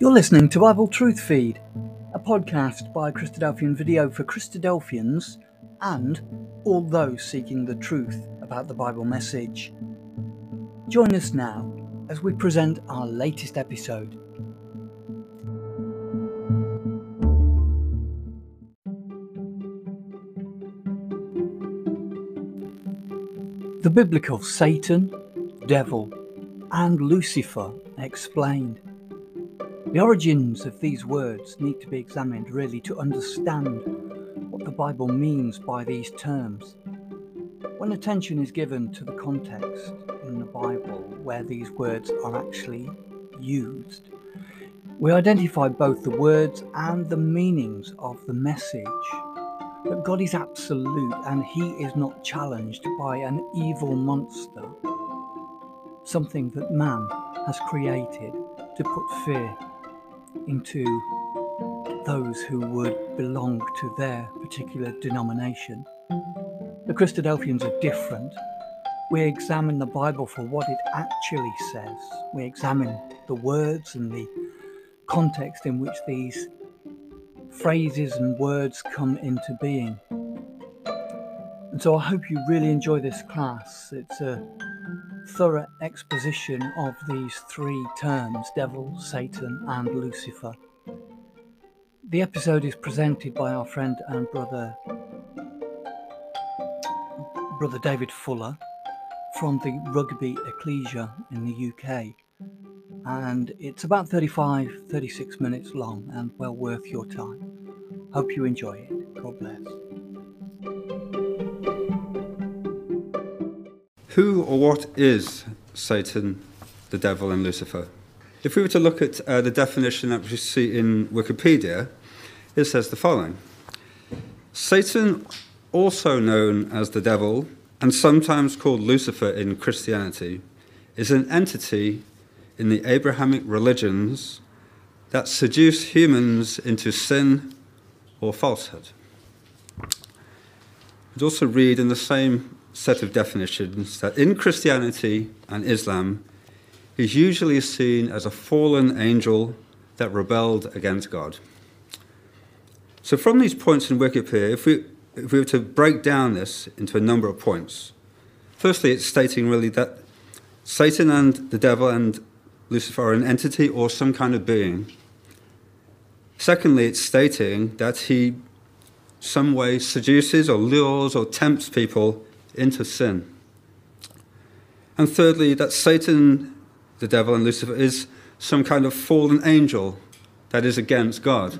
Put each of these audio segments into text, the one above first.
You're listening to Bible Truth Feed, a podcast by Christadelphian Video for Christadelphians and all those seeking the truth about the Bible message. Join us now as we present our latest episode. The biblical Satan, devil, and Lucifer explained. The origins of these words need to be examined really to understand what the Bible means by these terms. When attention is given to the context in the Bible where these words are actually used, we identify both the words and the meanings of the message. That God is absolute and He is not challenged by an evil monster, something that man has created to put fear into those who would belong to their particular denomination. The Christadelphians are different. We examine the Bible for what it actually says. We examine the words and the context in which these phrases and words come into being. And so I hope you really enjoy this class. It's a thorough exposition of these three terms devil, Satan, and Lucifer. The episode is presented by our friend and brother, brother David Fuller, from the Rugby Ecclesia in the UK. And it's about 35, 36 minutes long and well worth your time. Hope you enjoy it. God bless. Who or what is Satan, the devil, and Lucifer? If we were to look at uh, the definition that we see in Wikipedia, it says the following Satan, also known as the devil, and sometimes called Lucifer in Christianity, is an entity in the Abrahamic religions that seduce humans into sin or falsehood. We'd also read in the same set of definitions that in Christianity and Islam, he's usually seen as a fallen angel that rebelled against God. So, from these points in Wikipedia, if we, if we were to break down this into a number of points, firstly, it's stating really that Satan and the devil and Lucifer are an entity or some kind of being. Secondly, it's stating that he some way seduces or lures or tempts people into sin. And thirdly, that Satan, the devil, and Lucifer is some kind of fallen angel that is against God.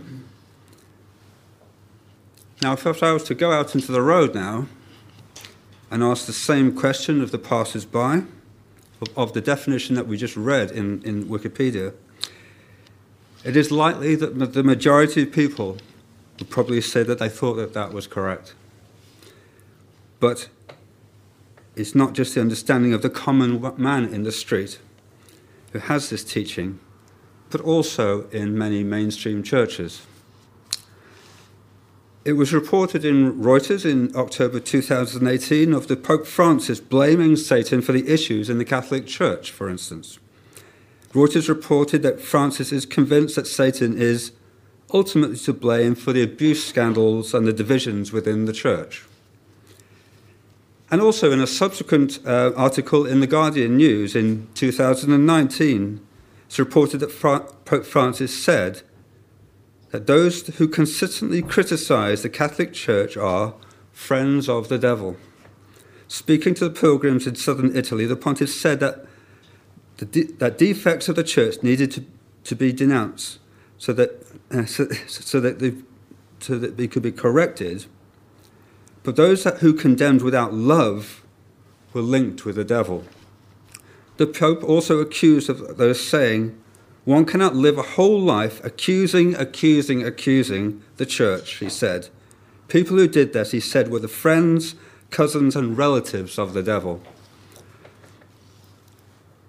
Now, if I was to go out into the road now and ask the same question of the passers by, of, of the definition that we just read in, in Wikipedia, it is likely that the majority of people would probably say that they thought that that was correct. But it's not just the understanding of the common man in the street who has this teaching, but also in many mainstream churches. It was reported in Reuters in October 2018 of the Pope Francis blaming Satan for the issues in the Catholic Church, for instance. Reuters reported that Francis is convinced that Satan is ultimately to blame for the abuse scandals and the divisions within the church. And also in a subsequent uh, article in the Guardian News in 2019, it's reported that Fra- Pope Francis said that those who consistently criticize the Catholic Church are friends of the devil. Speaking to the pilgrims in southern Italy, the pontiff said that, the de- that defects of the church needed to, to be denounced so that, uh, so, so, that so that they could be corrected but those who condemned without love were linked with the devil. The Pope also accused of those saying, one cannot live a whole life accusing, accusing, accusing the church, he said. People who did that, he said, were the friends, cousins, and relatives of the devil.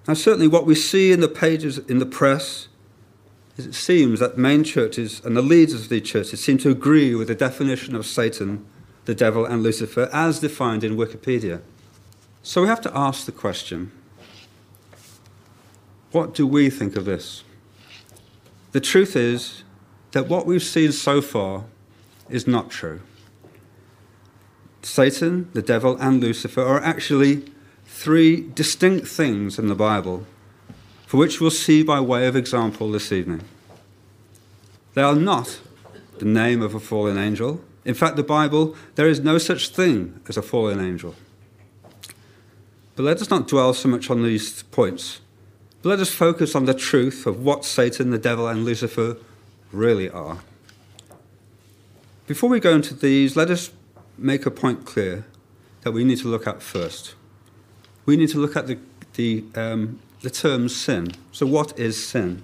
Now, certainly, what we see in the pages in the press is it seems that main churches and the leaders of these churches seem to agree with the definition of Satan the devil, and Lucifer as defined in Wikipedia. So we have to ask the question what do we think of this? the truth is that what we've seen so far is not true. Satan, the devil, and Lucifer are actually three distinct things in the Bible, for which we'll see by way of example this evening. They are not the name of a fallen angel. In fact, the Bible, there is no such thing as a fallen angel. But let us not dwell so much on these points. But let us focus on the truth of what Satan, the devil, and Lucifer really are. Before we go into these, let us make a point clear that we need to look at first. We need to look at the, the, um, the term sin. So, what is sin?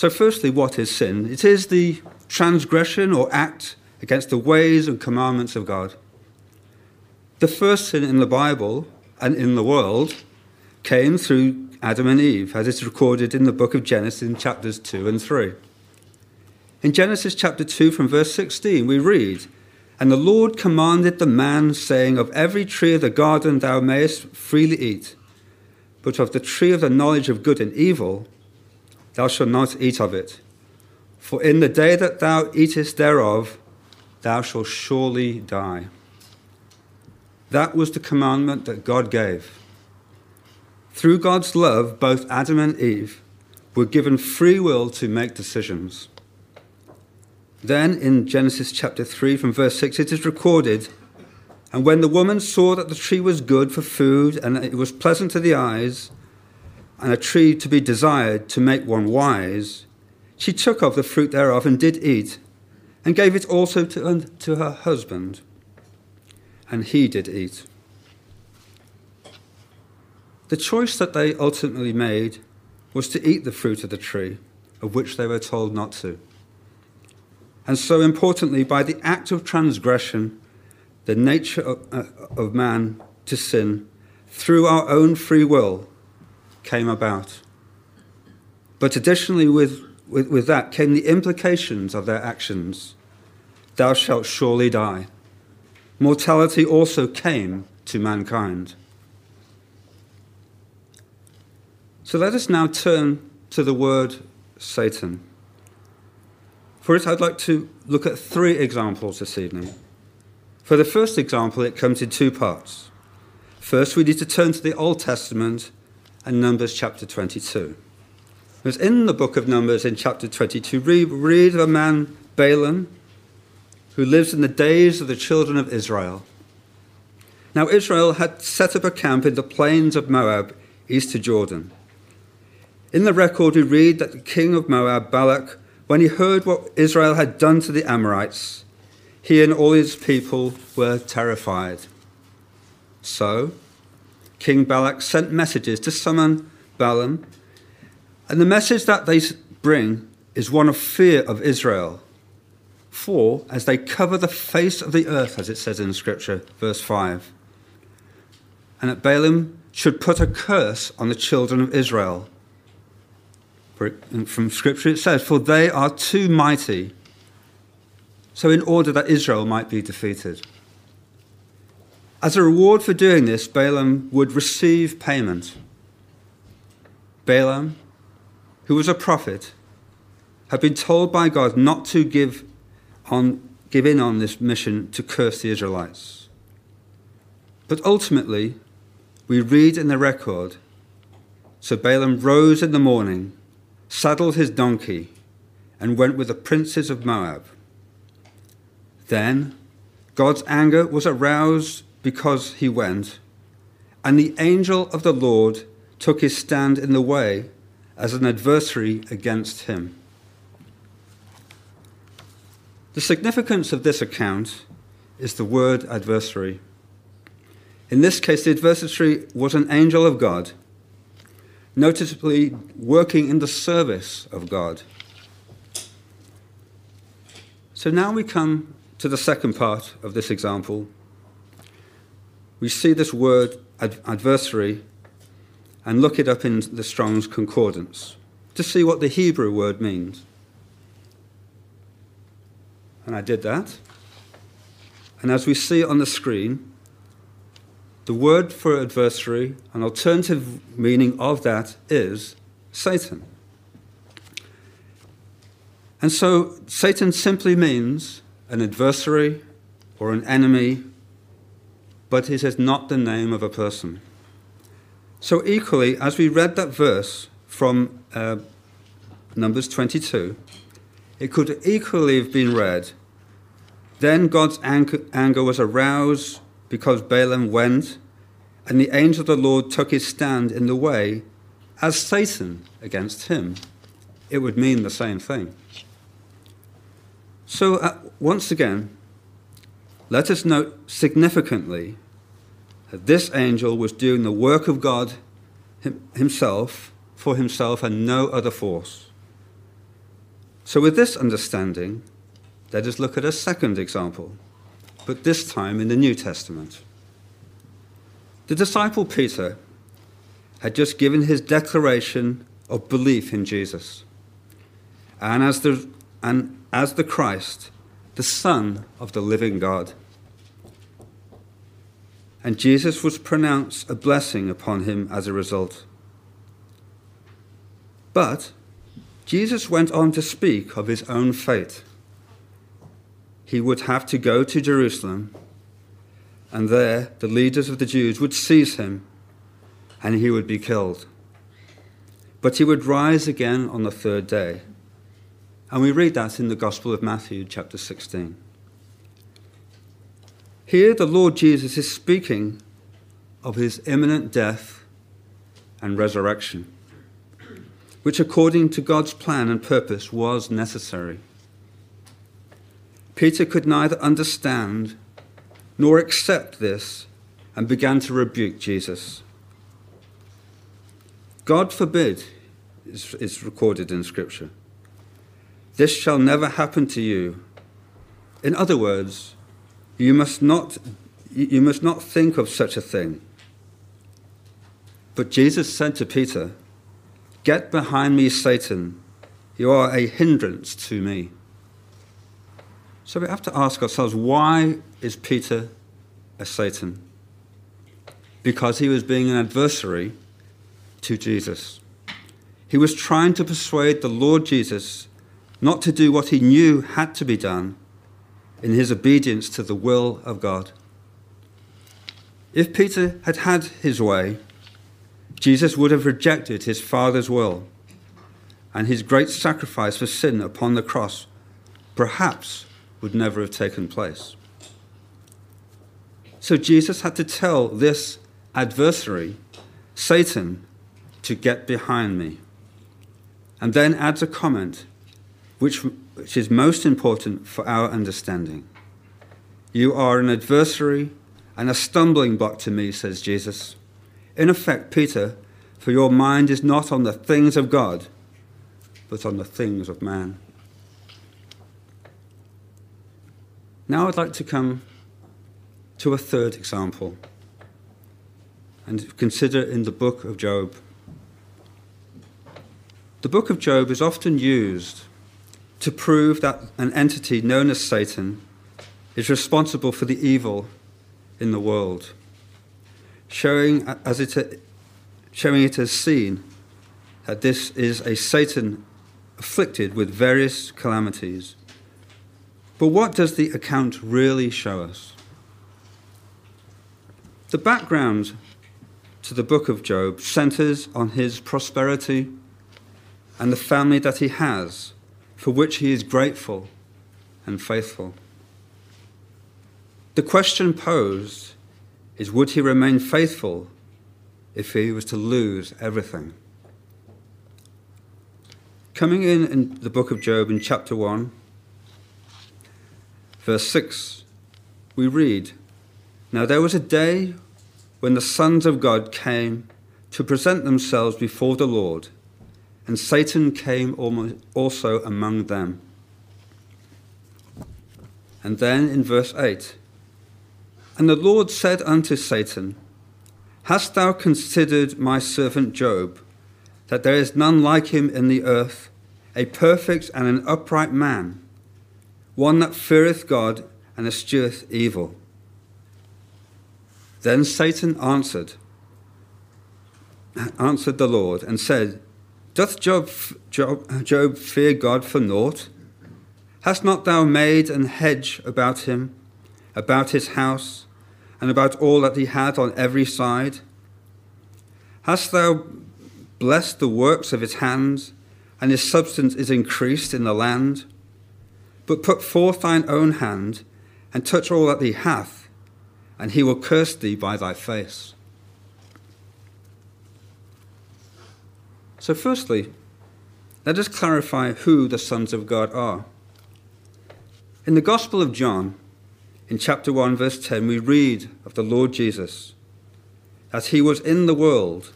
So, firstly, what is sin? It is the transgression or act against the ways and commandments of God. The first sin in the Bible and in the world came through Adam and Eve, as is recorded in the book of Genesis in chapters 2 and 3. In Genesis chapter 2, from verse 16, we read, And the Lord commanded the man, saying, Of every tree of the garden thou mayest freely eat, but of the tree of the knowledge of good and evil thou shalt not eat of it. For in the day that thou eatest thereof, thou shalt surely die. That was the commandment that God gave. Through God's love, both Adam and Eve were given free will to make decisions. Then in Genesis chapter 3, from verse 6, it is recorded And when the woman saw that the tree was good for food, and it was pleasant to the eyes, and a tree to be desired to make one wise, she took of the fruit thereof and did eat, and gave it also to, to her husband, and he did eat. The choice that they ultimately made was to eat the fruit of the tree, of which they were told not to. And so, importantly, by the act of transgression, the nature of, uh, of man to sin, through our own free will, came about. But additionally, with, with, with that came the implications of their actions. Thou shalt surely die. Mortality also came to mankind. So let us now turn to the word Satan. For it, I'd like to look at three examples this evening. For the first example, it comes in two parts. First, we need to turn to the Old Testament and Numbers chapter 22. Because in the book of Numbers, in chapter 22, we read of a man, Balaam, who lives in the days of the children of Israel. Now, Israel had set up a camp in the plains of Moab, east of Jordan. In the record, we read that the king of Moab, Balak, when he heard what Israel had done to the Amorites, he and all his people were terrified. So, King Balak sent messages to summon Balaam, and the message that they bring is one of fear of Israel. For, as they cover the face of the earth, as it says in Scripture, verse 5, and that Balaam should put a curse on the children of Israel. From Scripture it says, For they are too mighty, so in order that Israel might be defeated. As a reward for doing this, Balaam would receive payment. Balaam, who was a prophet, had been told by God not to give, on, give in on this mission to curse the Israelites. But ultimately, we read in the record So Balaam rose in the morning, saddled his donkey, and went with the princes of Moab. Then God's anger was aroused because he went, and the angel of the Lord took his stand in the way as an adversary against him. The significance of this account is the word adversary. In this case, the adversary was an angel of God, noticeably working in the service of God. So now we come to the second part of this example we see this word ad- adversary and look it up in the Strong's Concordance to see what the Hebrew word means. And I did that. And as we see on the screen, the word for adversary, an alternative meaning of that is Satan. And so Satan simply means an adversary or an enemy, but it is not the name of a person. So, equally, as we read that verse from uh, Numbers 22, it could equally have been read Then God's anger was aroused because Balaam went, and the angel of the Lord took his stand in the way as Satan against him. It would mean the same thing. So, uh, once again, let us note significantly that this angel was doing the work of God himself for himself and no other force. So, with this understanding, let us look at a second example, but this time in the New Testament. The disciple Peter had just given his declaration of belief in Jesus. And as the, and as the Christ, the Son of the living God. And Jesus was pronounced a blessing upon him as a result. But Jesus went on to speak of his own fate. He would have to go to Jerusalem, and there the leaders of the Jews would seize him, and he would be killed. But he would rise again on the third day. And we read that in the Gospel of Matthew, chapter 16. Here, the Lord Jesus is speaking of his imminent death and resurrection, which, according to God's plan and purpose, was necessary. Peter could neither understand nor accept this and began to rebuke Jesus. God forbid, is, recorded in Scripture. This shall never happen to you. In other words, you must not, you must not think of such a thing. But Jesus said to Peter, Get behind me, Satan. You are a hindrance to me. So we have to ask ourselves why is Peter a Satan? Because he was being an adversary to Jesus. He was trying to persuade the Lord Jesus not to do what he knew had to be done in his obedience to the will of God. If Peter had had his way, Jesus would have rejected his Father's will and his great sacrifice for sin upon the cross perhaps would never have taken place. So Jesus had to tell this adversary, Satan, to get behind me. And then adds a comment which, which is most important for our understanding. You are an adversary and a stumbling block to me, says Jesus. In effect, Peter, for your mind is not on the things of God, but on the things of man. Now I'd like to come to a third example and consider in the book of Job. The book of Job is often used to prove that an entity known as Satan is responsible for the evil in the world, showing, as it, showing it as seen that this is a Satan afflicted with various calamities. But what does the account really show us? The background to the book of Job centers on his prosperity and the family that he has for which he is grateful and faithful. The question posed is would he remain faithful if he was to lose everything? Coming in in the book of Job in chapter 1, verse 6, we read Now there was a day when the sons of God came to present themselves before the Lord and Satan came also among them. And then in verse 8 And the Lord said unto Satan, Hast thou considered my servant Job, that there is none like him in the earth, a perfect and an upright man, one that feareth God and escheweth evil? Then Satan answered, answered the Lord and said, Doth Job, Job, Job fear God for naught? Hast not thou made an hedge about him, about his house, and about all that he hath on every side? Hast thou blessed the works of his hands, and his substance is increased in the land? But put forth thine own hand, and touch all that he hath, and he will curse thee by thy face. So, firstly, let us clarify who the sons of God are. In the Gospel of John, in chapter 1, verse 10, we read of the Lord Jesus that he was in the world,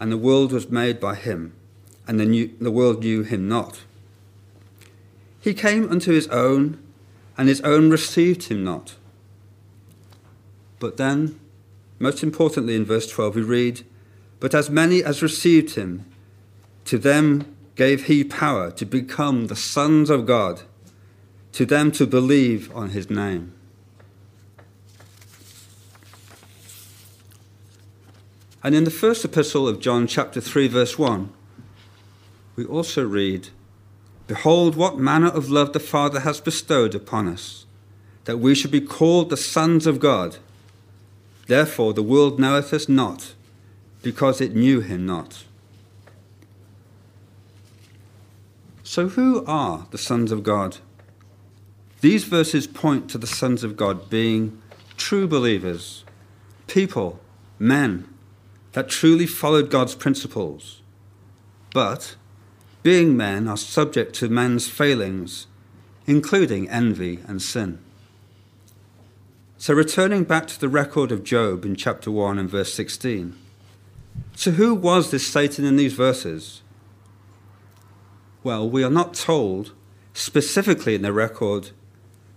and the world was made by him, and the, new, the world knew him not. He came unto his own, and his own received him not. But then, most importantly in verse 12, we read, But as many as received him, to them gave he power to become the sons of God, to them to believe on his name. And in the first epistle of John, chapter 3, verse 1, we also read, Behold, what manner of love the Father has bestowed upon us, that we should be called the sons of God. Therefore the world knoweth us not, because it knew him not. So, who are the sons of God? These verses point to the sons of God being true believers, people, men that truly followed God's principles, but being men are subject to man's failings, including envy and sin. So, returning back to the record of Job in chapter 1 and verse 16. So, who was this Satan in these verses? Well, we are not told specifically in the record,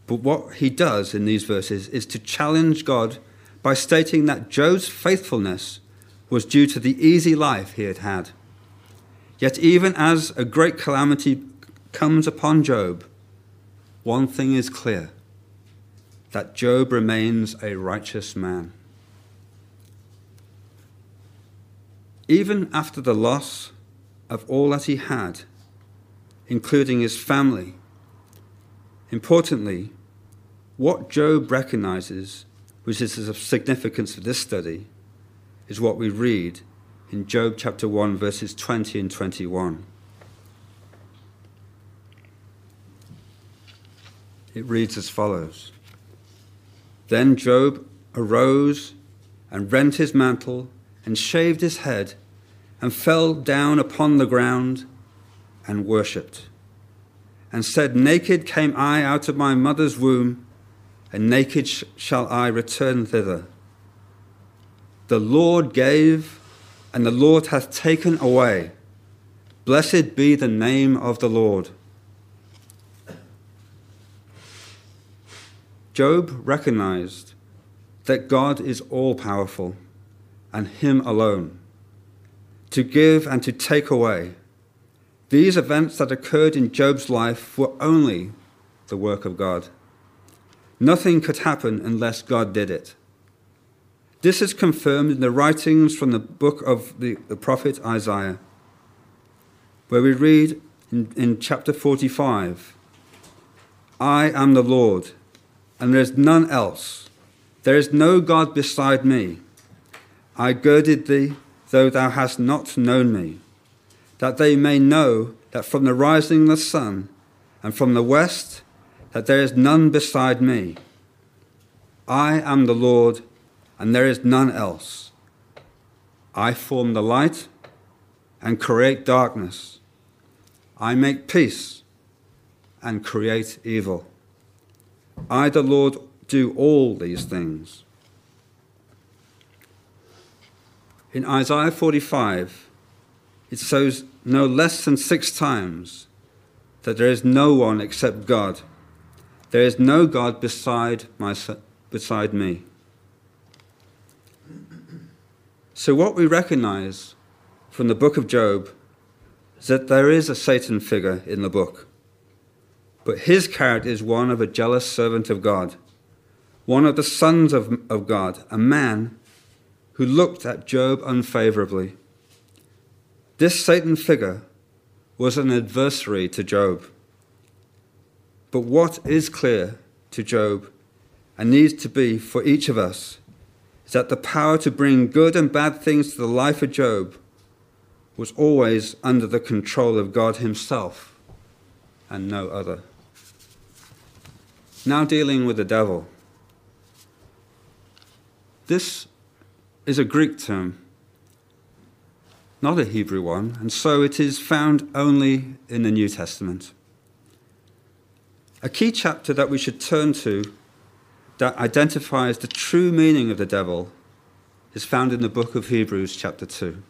but what he does in these verses is to challenge God by stating that Job's faithfulness was due to the easy life he had had. Yet, even as a great calamity comes upon Job, one thing is clear that Job remains a righteous man. Even after the loss of all that he had, including his family. Importantly, what Job recognizes, which is of significance for this study, is what we read in Job chapter 1, verses 20 and 21. It reads as follows Then Job arose and rent his mantle and shaved his head and fell down upon the ground and worshipped, and said, Naked came I out of my mother's womb, and naked sh- shall I return thither. The Lord gave, and the Lord hath taken away. Blessed be the name of the Lord. Job recognized that God is all powerful and Him alone, to give and to take away. These events that occurred in Job's life were only the work of God. Nothing could happen unless God did it. This is confirmed in the writings from the book of the, the prophet Isaiah, where we read in, in chapter 45 I am the Lord, and there is none else. There is no God beside me. I girded thee, though thou hast not known me that they may know that from the rising of the sun and from the west that there is none beside me. I am the Lord, and there is none else. I form the light and create darkness. I make peace and create evil. I, the Lord, do all these things. In Isaiah 45, it shows no less than six times that there is no one except God. There is no God beside, my, beside me. So, what we recognize from the book of Job is that there is a Satan figure in the book. But his character is one of a jealous servant of God, one of the sons of, of God, a man who looked at Job unfavorably This Satan figure was an adversary to Job. But what is clear to Job and needs to be for each of us is that the power to bring good and bad things to the life of Job was always under the control of God Himself and no other. Now, dealing with the devil. This is a Greek term, not a Hebrew one, and so it is found only in the New Testament. A key chapter that we should turn to that identifies the true meaning of the devil is found in the book of Hebrews, chapter 2.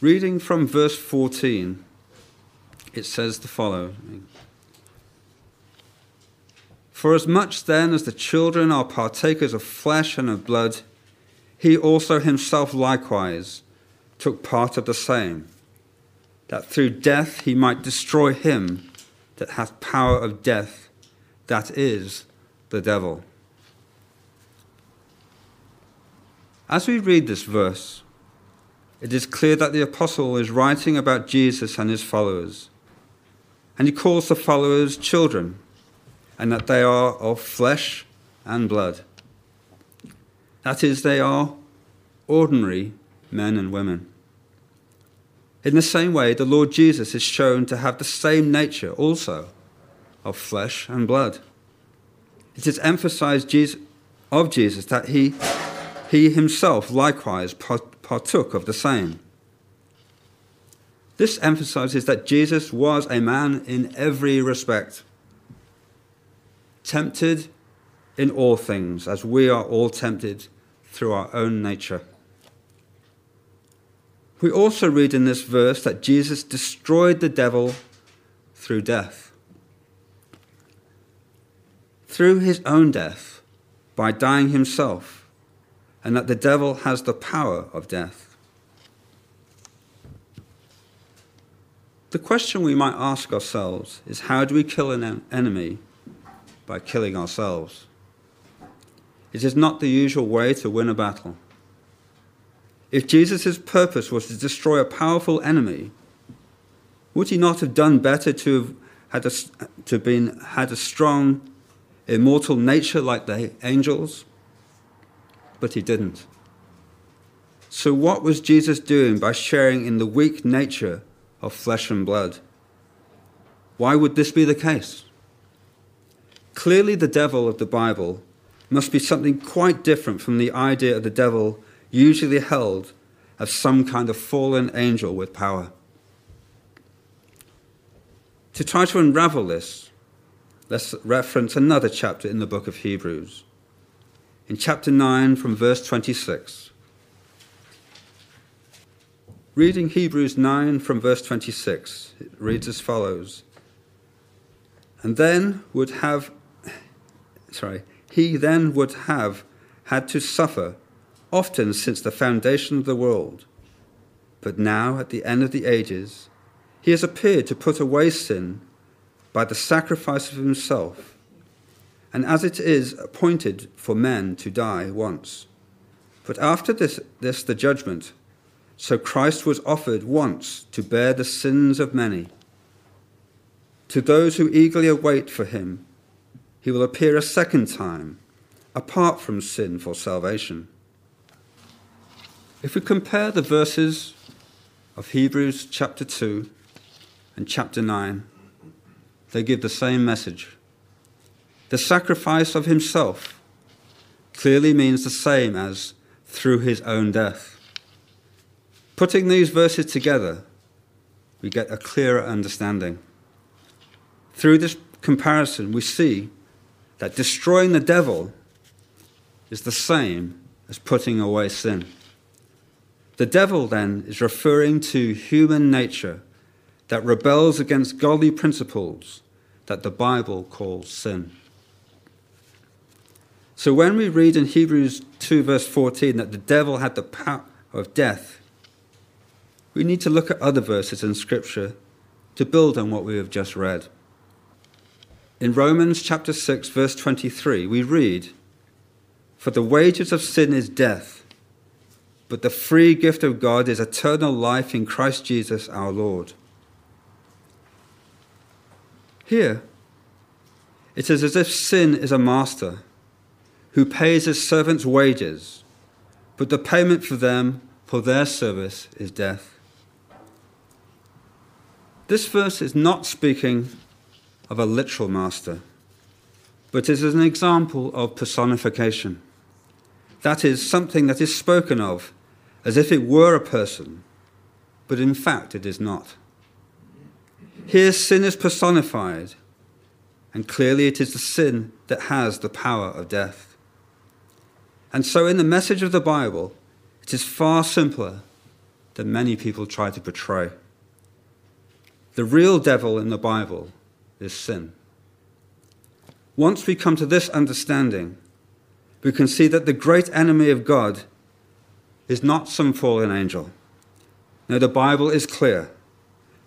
Reading from verse 14, it says the following For as much then as the children are partakers of flesh and of blood, he also himself likewise took part of the same, that through death he might destroy him that hath power of death, that is, the devil. As we read this verse, it is clear that the apostle is writing about Jesus and his followers. And he calls the followers children, and that they are of flesh and blood. That is, they are ordinary men and women. In the same way, the Lord Jesus is shown to have the same nature also of flesh and blood. It is emphasized of Jesus that he, he himself likewise partook of the same. This emphasizes that Jesus was a man in every respect, tempted in all things, as we are all tempted through our own nature. We also read in this verse that Jesus destroyed the devil through death. Through his own death, by dying himself, and that the devil has the power of death. The question we might ask ourselves is how do we kill an enemy by killing ourselves? It is not the usual way to win a battle. If Jesus' purpose was to destroy a powerful enemy, would he not have done better to have had a, to been, had a strong, immortal nature like the angels? But he didn't. So, what was Jesus doing by sharing in the weak nature of flesh and blood? Why would this be the case? Clearly, the devil of the Bible must be something quite different from the idea of the devil usually held as some kind of fallen angel with power. To try to unravel this, let's reference another chapter in the book of Hebrews. In chapter 9, from verse 26. Reading Hebrews 9 from verse 26, it reads as follows And then would have, sorry, he then would have had to suffer often since the foundation of the world. But now, at the end of the ages, he has appeared to put away sin by the sacrifice of himself. And as it is appointed for men to die once, but after this, this the judgment, so Christ was offered once to bear the sins of many. To those who eagerly await for him, he will appear a second time, apart from sin for salvation. If we compare the verses of Hebrews chapter 2 and chapter 9, they give the same message. The sacrifice of himself clearly means the same as through his own death. Putting these verses together, we get a clearer understanding. Through this comparison, we see that destroying the devil is the same as putting away sin. The devil, then, is referring to human nature that rebels against godly principles that the Bible calls sin. So when we read in Hebrews 2, verse 14, that the devil had the power of death, we need to look at other verses in Scripture to build on what we have just read. In Romans chapter 6, verse 23, we read, For the wages of sin is death, but the free gift of God is eternal life in Christ Jesus our Lord. Here, it is as if sin is a master who pays his servants wages, but the payment for them for their service is death. This verse is not speaking of a literal master, but it is an example of personification. That is, something that is spoken of as if it were a person, but in fact it is not. Here, sin is personified, and clearly it is the sin that has the power of death. And so, in the message of the Bible, it is far simpler than many people try to portray. The real devil in the Bible is sin. Once we come to this understanding, we can see that the great enemy of God is not some fallen angel. No, the Bible is clear.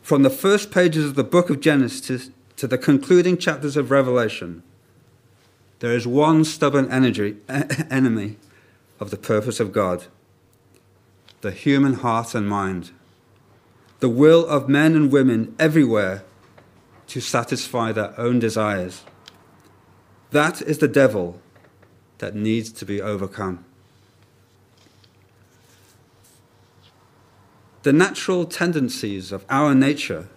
From the first pages of the book of Genesis to the concluding chapters of Revelation, there is one stubborn energy, enemy of the purpose of God the human heart and mind the will of men and women everywhere to satisfy their own desires. That is the devil that needs to be overcome. The natural tendencies of our nature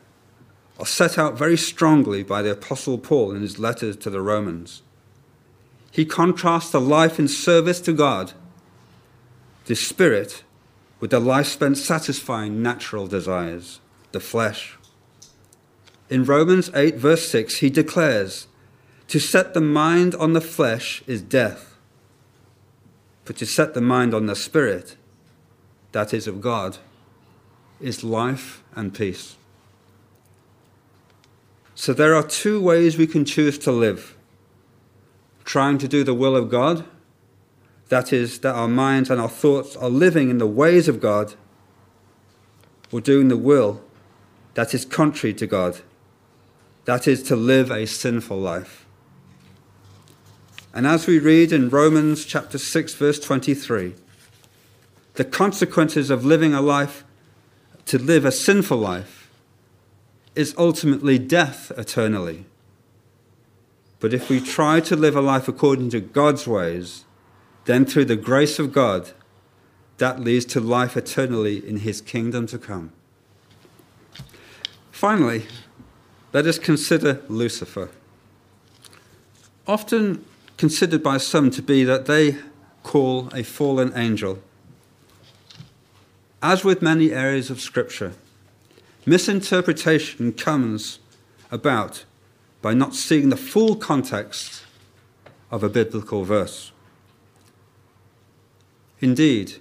are set out very strongly by the Apostle Paul in his letter to the Romans. He contrasts a life in service to God, the spirit, with the life spent satisfying natural desires, the flesh. In Romans 8, verse 6, he declares, To set the mind on the flesh is death, but to set the mind on the spirit, that is of God, is life and peace. So there are two ways we can choose to live trying to do the will of God that is, that our minds and our thoughts are living in the ways of God or doing the will that is contrary to God. That is to live a sinful life. And as we read in Romans chapter 6 verse 23, the consequences of living a life to live a sinful life is ultimately death eternally. But if we try to live a life according to God's ways, then, through the grace of God, that leads to life eternally in his kingdom to come. Finally, let us consider Lucifer. Often considered by some to be that they call a fallen angel. As with many areas of Scripture, misinterpretation comes about by not seeing the full context of a biblical verse. Indeed,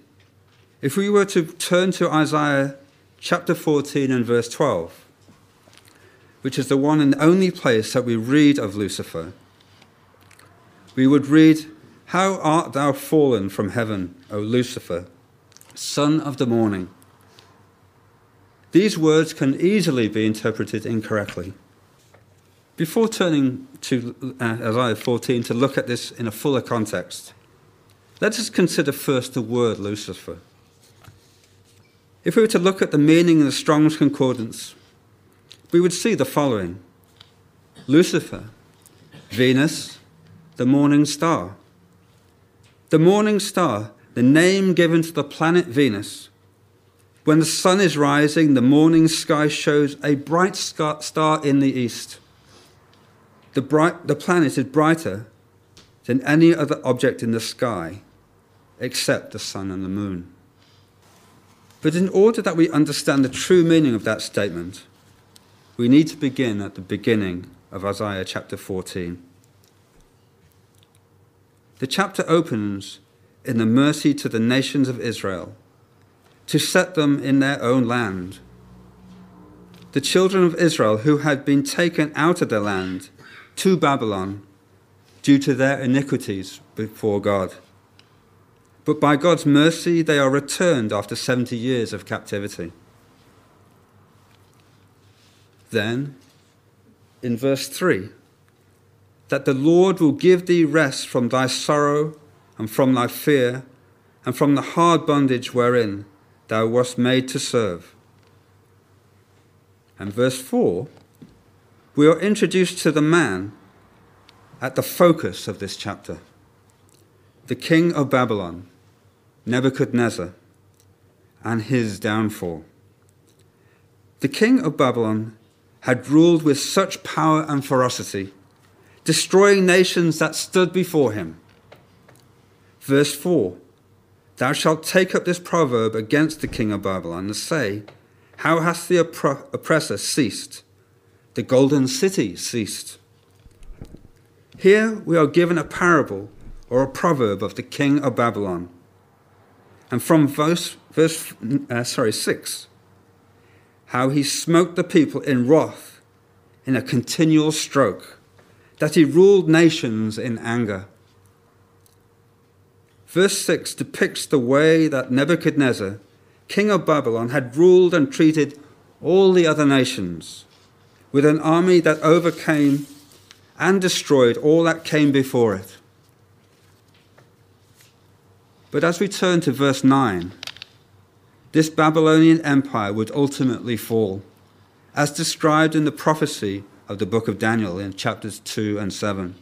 if we were to turn to Isaiah chapter 14 and verse 12, which is the one and only place that we read of Lucifer, we would read, How art thou fallen from heaven, O Lucifer, son of the morning? These words can easily be interpreted incorrectly. Before turning to uh, Isaiah 14 to look at this in a fuller context, let us consider first the word Lucifer. If we were to look at the meaning in the Strong's Concordance, we would see the following Lucifer, Venus, the morning star. The morning star, the name given to the planet Venus. When the sun is rising, the morning sky shows a bright star in the east. The, bright, the planet is brighter than any other object in the sky except the sun and the moon. But in order that we understand the true meaning of that statement, we need to begin at the beginning of Isaiah chapter 14. The chapter opens in the mercy to the nations of Israel to set them in their own land. The children of Israel who had been taken out of their land to Babylon due to their iniquities before God. But by God's mercy, they are returned after 70 years of captivity. Then, in verse 3, that the Lord will give thee rest from thy sorrow and from thy fear, and from the hard bondage wherein thou wast made to serve. And verse 4, we are introduced to the man at the focus of this chapter the king of Babylon, Nebuchadnezzar, and his downfall. The king of Babylon had ruled with such power and ferocity, destroying nations that stood before him. Verse 4 Thou shalt take up this proverb against the king of Babylon and say, How hath the oppressor ceased? The golden city ceased. Here we are given a parable or a proverb of the king of Babylon. And from verse, verse uh, sorry, 6, how he smote the people in wrath in a continual stroke, that he ruled nations in anger. Verse 6 depicts the way that Nebuchadnezzar, king of Babylon, had ruled and treated all the other nations with an army that overcame and destroyed all that came before it. But as we turn to verse 9, this Babylonian empire would ultimately fall, as described in the prophecy of the book of Daniel in chapters 2 and 7.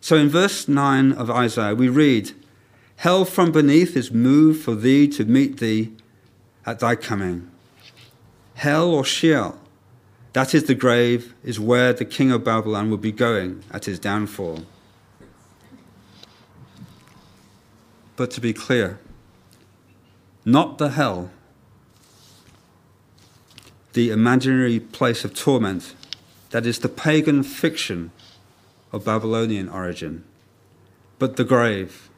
So in verse 9 of Isaiah, we read, Hell from beneath is moved for thee to meet thee at thy coming. Hell or Sheol, that is the grave, is where the king of Babylon will be going at his downfall. But to be clear, not the hell, the imaginary place of torment that is the pagan fiction of Babylonian origin, but the grave.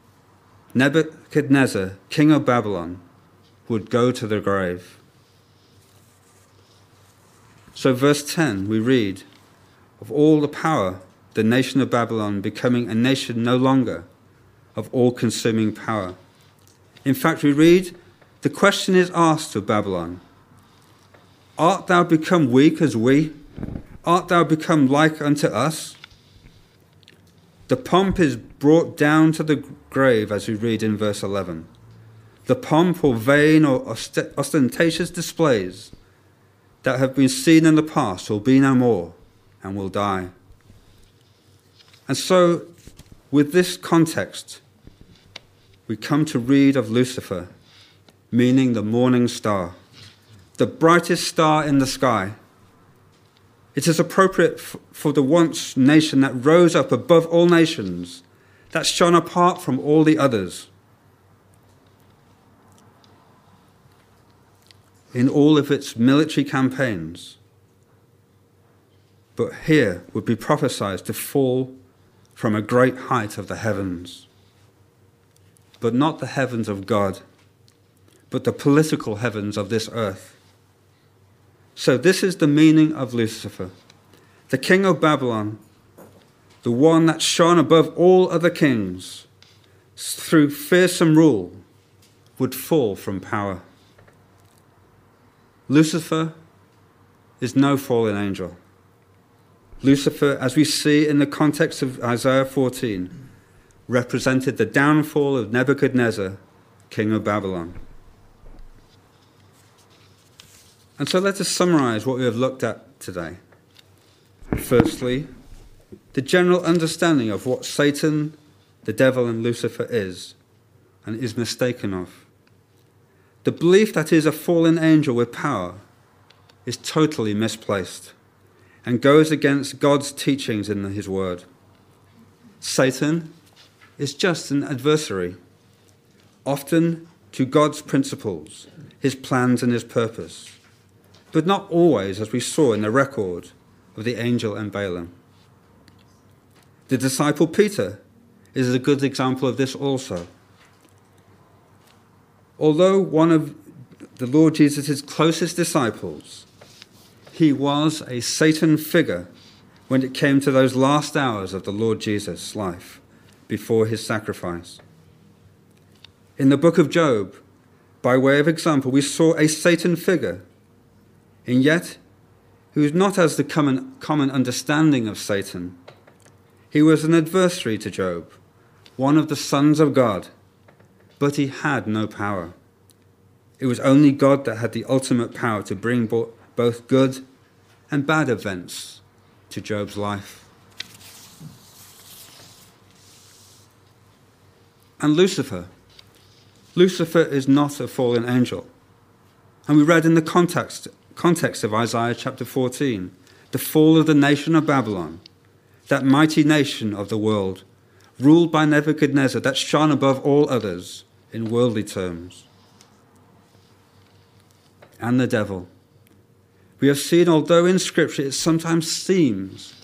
Nebuchadnezzar, king of Babylon, would go to the grave. So, verse 10, we read of all the power, the nation of Babylon becoming a nation no longer of all consuming power. In fact, we read, the question is asked of Babylon Art thou become weak as we? Art thou become like unto us? The pomp is brought down to the grave, as we read in verse 11. The pomp or vain or ostentatious displays that have been seen in the past will be no more and will die. And so, with this context, we come to read of Lucifer, meaning the morning star, the brightest star in the sky. It is appropriate for the once nation that rose up above all nations, that shone apart from all the others. In all of its military campaigns, but here would be prophesied to fall from a great height of the heavens but not the heavens of God, but the political heavens of this earth. So, this is the meaning of Lucifer, the king of Babylon, the one that shone above all other kings, through fearsome rule, would fall from power. Lucifer is no fallen angel. Lucifer, as we see in the context of Isaiah 14, represented the downfall of Nebuchadnezzar, king of Babylon. And so let us summarize what we have looked at today. Firstly, the general understanding of what Satan, the devil, and Lucifer is and is mistaken of. The belief that he is a fallen angel with power is totally misplaced and goes against God's teachings in his word. Satan is just an adversary, often to God's principles, his plans, and his purpose, but not always, as we saw in the record of the angel and Balaam. The disciple Peter is a good example of this also. Although one of the Lord Jesus' closest disciples, he was a Satan figure when it came to those last hours of the Lord Jesus' life before his sacrifice. In the book of Job, by way of example, we saw a Satan figure, and yet he was not as the common, common understanding of Satan. He was an adversary to Job, one of the sons of God, but he had no power. It was only God that had the ultimate power to bring both good and bad events to Job's life. And Lucifer. Lucifer is not a fallen angel. And we read in the context, context of Isaiah chapter 14 the fall of the nation of Babylon, that mighty nation of the world, ruled by Nebuchadnezzar, that shone above all others in worldly terms. And the devil. We have seen, although in Scripture it sometimes seems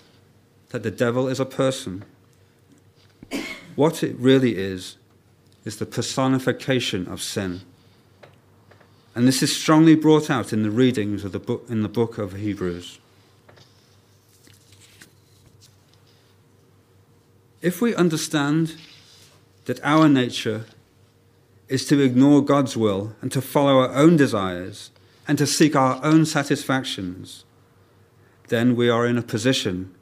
that the devil is a person, what it really is, is the personification of sin. And this is strongly brought out in the readings of the book, in the book of Hebrews. If we understand that our nature is to ignore God's will and to follow our own desires and to seek our own satisfactions, then we are in a position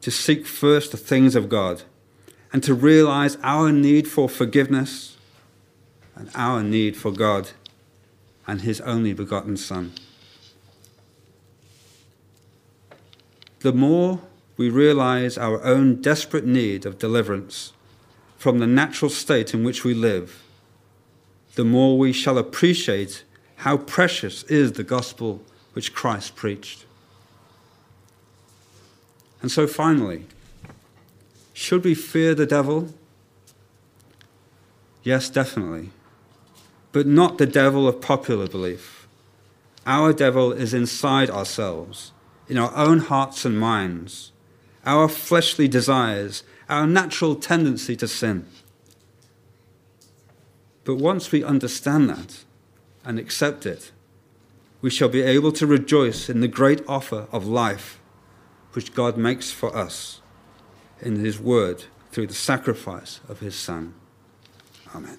to seek first the things of God and to realize our need for forgiveness and our need for God and His only begotten Son. The more we realize our own desperate need of deliverance from the natural state in which we live, the more we shall appreciate how precious is the gospel which Christ preached. And so, finally, should we fear the devil? Yes, definitely. But not the devil of popular belief. Our devil is inside ourselves, in our own hearts and minds, our fleshly desires, our natural tendency to sin. But once we understand that and accept it, we shall be able to rejoice in the great offer of life which God makes for us in His Word through the sacrifice of His Son. Amen.